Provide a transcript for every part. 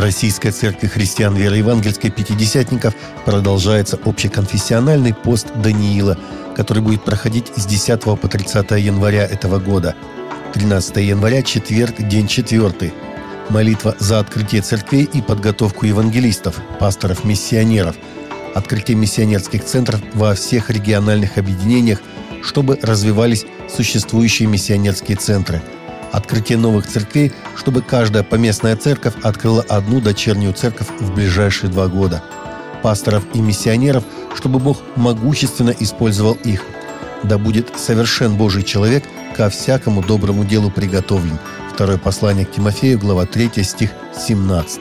Российской Церкви Христиан Веры Евангельской Пятидесятников продолжается общеконфессиональный пост Даниила, который будет проходить с 10 по 30 января этого года. 13 января – четверг, день четвертый. Молитва за открытие церквей и подготовку евангелистов, пасторов-миссионеров, открытие миссионерских центров во всех региональных объединениях, чтобы развивались существующие миссионерские центры – открытие новых церквей, чтобы каждая поместная церковь открыла одну дочернюю церковь в ближайшие два года. Пасторов и миссионеров, чтобы Бог могущественно использовал их. Да будет совершен Божий человек, ко всякому доброму делу приготовлен. Второе послание к Тимофею, глава 3, стих 17.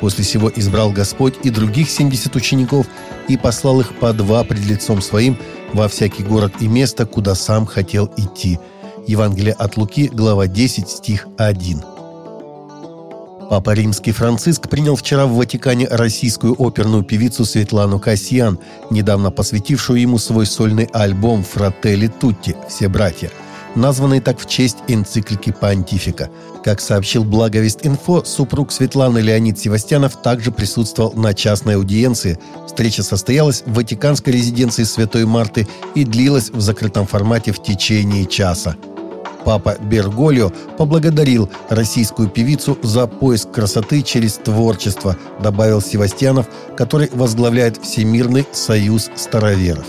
После сего избрал Господь и других 70 учеников и послал их по два пред лицом своим во всякий город и место, куда сам хотел идти – Евангелие от Луки, глава 10, стих 1. Папа Римский Франциск принял вчера в Ватикане российскую оперную певицу Светлану Касьян, недавно посвятившую ему свой сольный альбом «Фрателли Тутти» – «Все братья», названный так в честь энциклики Понтифика. Как сообщил Благовест Инфо, супруг Светланы Леонид Севастьянов также присутствовал на частной аудиенции. Встреча состоялась в Ватиканской резиденции Святой Марты и длилась в закрытом формате в течение часа. Папа Берголио поблагодарил российскую певицу за поиск красоты через творчество, добавил Севастьянов, который возглавляет Всемирный союз староверов.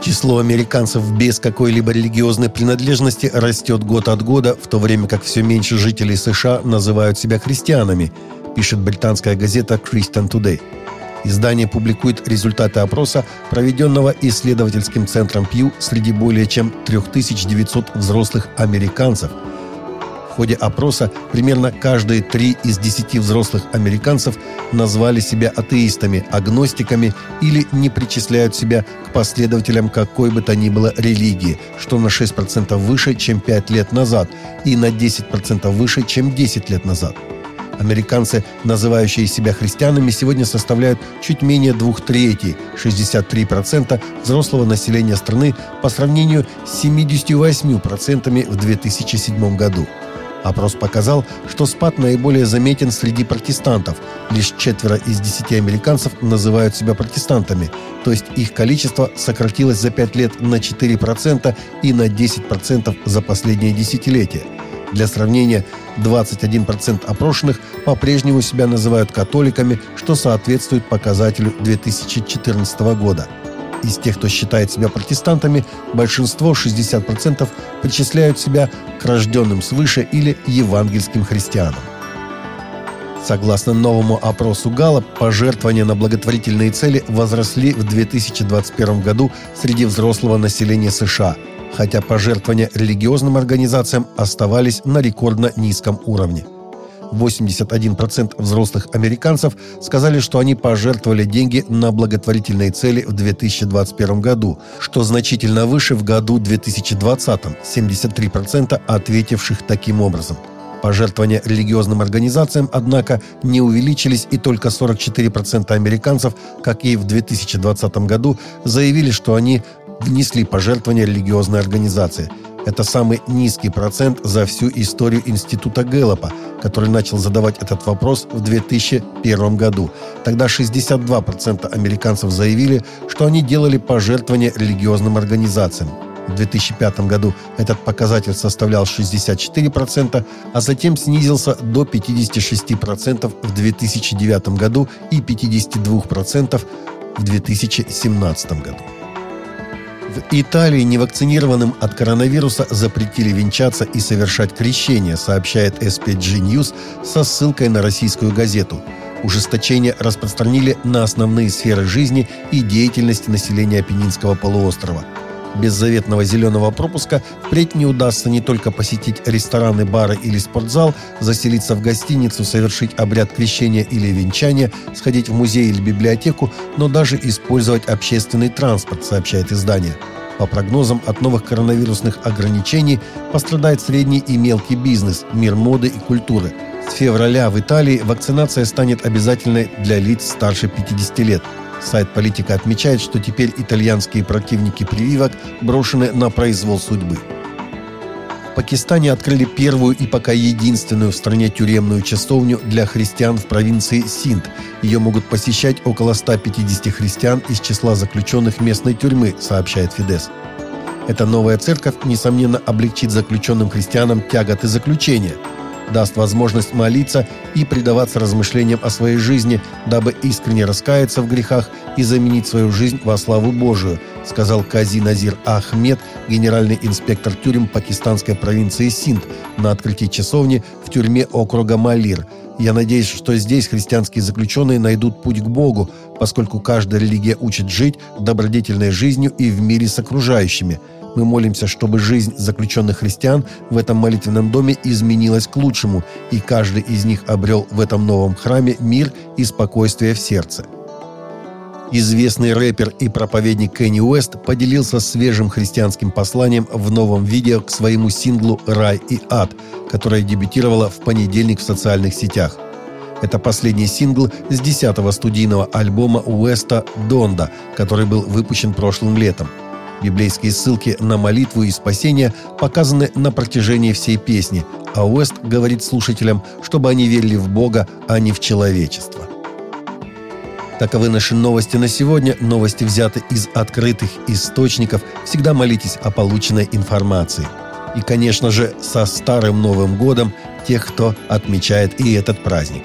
Число американцев без какой-либо религиозной принадлежности растет год от года, в то время как все меньше жителей США называют себя христианами, пишет британская газета Christian Today. Издание публикует результаты опроса, проведенного исследовательским центром Пью среди более чем 3900 взрослых американцев. В ходе опроса примерно каждые три из десяти взрослых американцев назвали себя атеистами, агностиками или не причисляют себя к последователям какой бы то ни было религии, что на 6% выше, чем 5 лет назад, и на 10% выше, чем 10 лет назад – Американцы, называющие себя христианами, сегодня составляют чуть менее двух третей, 63% взрослого населения страны по сравнению с 78% в 2007 году. Опрос показал, что спад наиболее заметен среди протестантов. Лишь четверо из десяти американцев называют себя протестантами, то есть их количество сократилось за 5 лет на 4% и на 10% за последнее десятилетие – для сравнения, 21% опрошенных по-прежнему себя называют католиками, что соответствует показателю 2014 года. Из тех, кто считает себя протестантами, большинство, 60%, причисляют себя к рожденным свыше или евангельским христианам. Согласно новому опросу Гала, пожертвования на благотворительные цели возросли в 2021 году среди взрослого населения США – хотя пожертвования религиозным организациям оставались на рекордно низком уровне. 81% взрослых американцев сказали, что они пожертвовали деньги на благотворительные цели в 2021 году, что значительно выше в году 2020 – 73% ответивших таким образом. Пожертвования религиозным организациям, однако, не увеличились, и только 44% американцев, как и в 2020 году, заявили, что они внесли пожертвования религиозной организации. Это самый низкий процент за всю историю Института Гэллопа, который начал задавать этот вопрос в 2001 году. Тогда 62% американцев заявили, что они делали пожертвования религиозным организациям. В 2005 году этот показатель составлял 64%, а затем снизился до 56% в 2009 году и 52% в 2017 году. В Италии невакцинированным от коронавируса запретили венчаться и совершать крещение, сообщает SPG News со ссылкой на российскую газету. Ужесточение распространили на основные сферы жизни и деятельности населения Апеннинского полуострова – без заветного зеленого пропуска впредь не удастся не только посетить рестораны, бары или спортзал, заселиться в гостиницу, совершить обряд крещения или венчания, сходить в музей или библиотеку, но даже использовать общественный транспорт, сообщает издание. По прогнозам, от новых коронавирусных ограничений пострадает средний и мелкий бизнес, мир моды и культуры. С февраля в Италии вакцинация станет обязательной для лиц старше 50 лет – Сайт «Политика» отмечает, что теперь итальянские противники прививок брошены на произвол судьбы. В Пакистане открыли первую и пока единственную в стране тюремную часовню для христиан в провинции Синд. Ее могут посещать около 150 христиан из числа заключенных местной тюрьмы, сообщает Фидес. Эта новая церковь, несомненно, облегчит заключенным христианам тяготы заключения – даст возможность молиться и предаваться размышлениям о своей жизни, дабы искренне раскаяться в грехах и заменить свою жизнь во славу Божию, сказал Кази Назир Ахмед, генеральный инспектор тюрем пакистанской провинции Синд на открытии часовни в тюрьме округа Малир. Я надеюсь, что здесь христианские заключенные найдут путь к Богу, поскольку каждая религия учит жить добродетельной жизнью и в мире с окружающими – мы молимся, чтобы жизнь заключенных христиан в этом молитвенном доме изменилась к лучшему, и каждый из них обрел в этом новом храме мир и спокойствие в сердце. Известный рэпер и проповедник Кенни Уэст поделился свежим христианским посланием в новом видео к своему синглу «Рай и ад», которое дебютировало в понедельник в социальных сетях. Это последний сингл с 10-го студийного альбома Уэста «Донда», который был выпущен прошлым летом – Библейские ссылки на молитву и спасение показаны на протяжении всей песни, а Уэст говорит слушателям, чтобы они верили в Бога, а не в человечество. Таковы наши новости на сегодня. Новости взяты из открытых источников. Всегда молитесь о полученной информации. И, конечно же, со Старым Новым Годом тех, кто отмечает и этот праздник.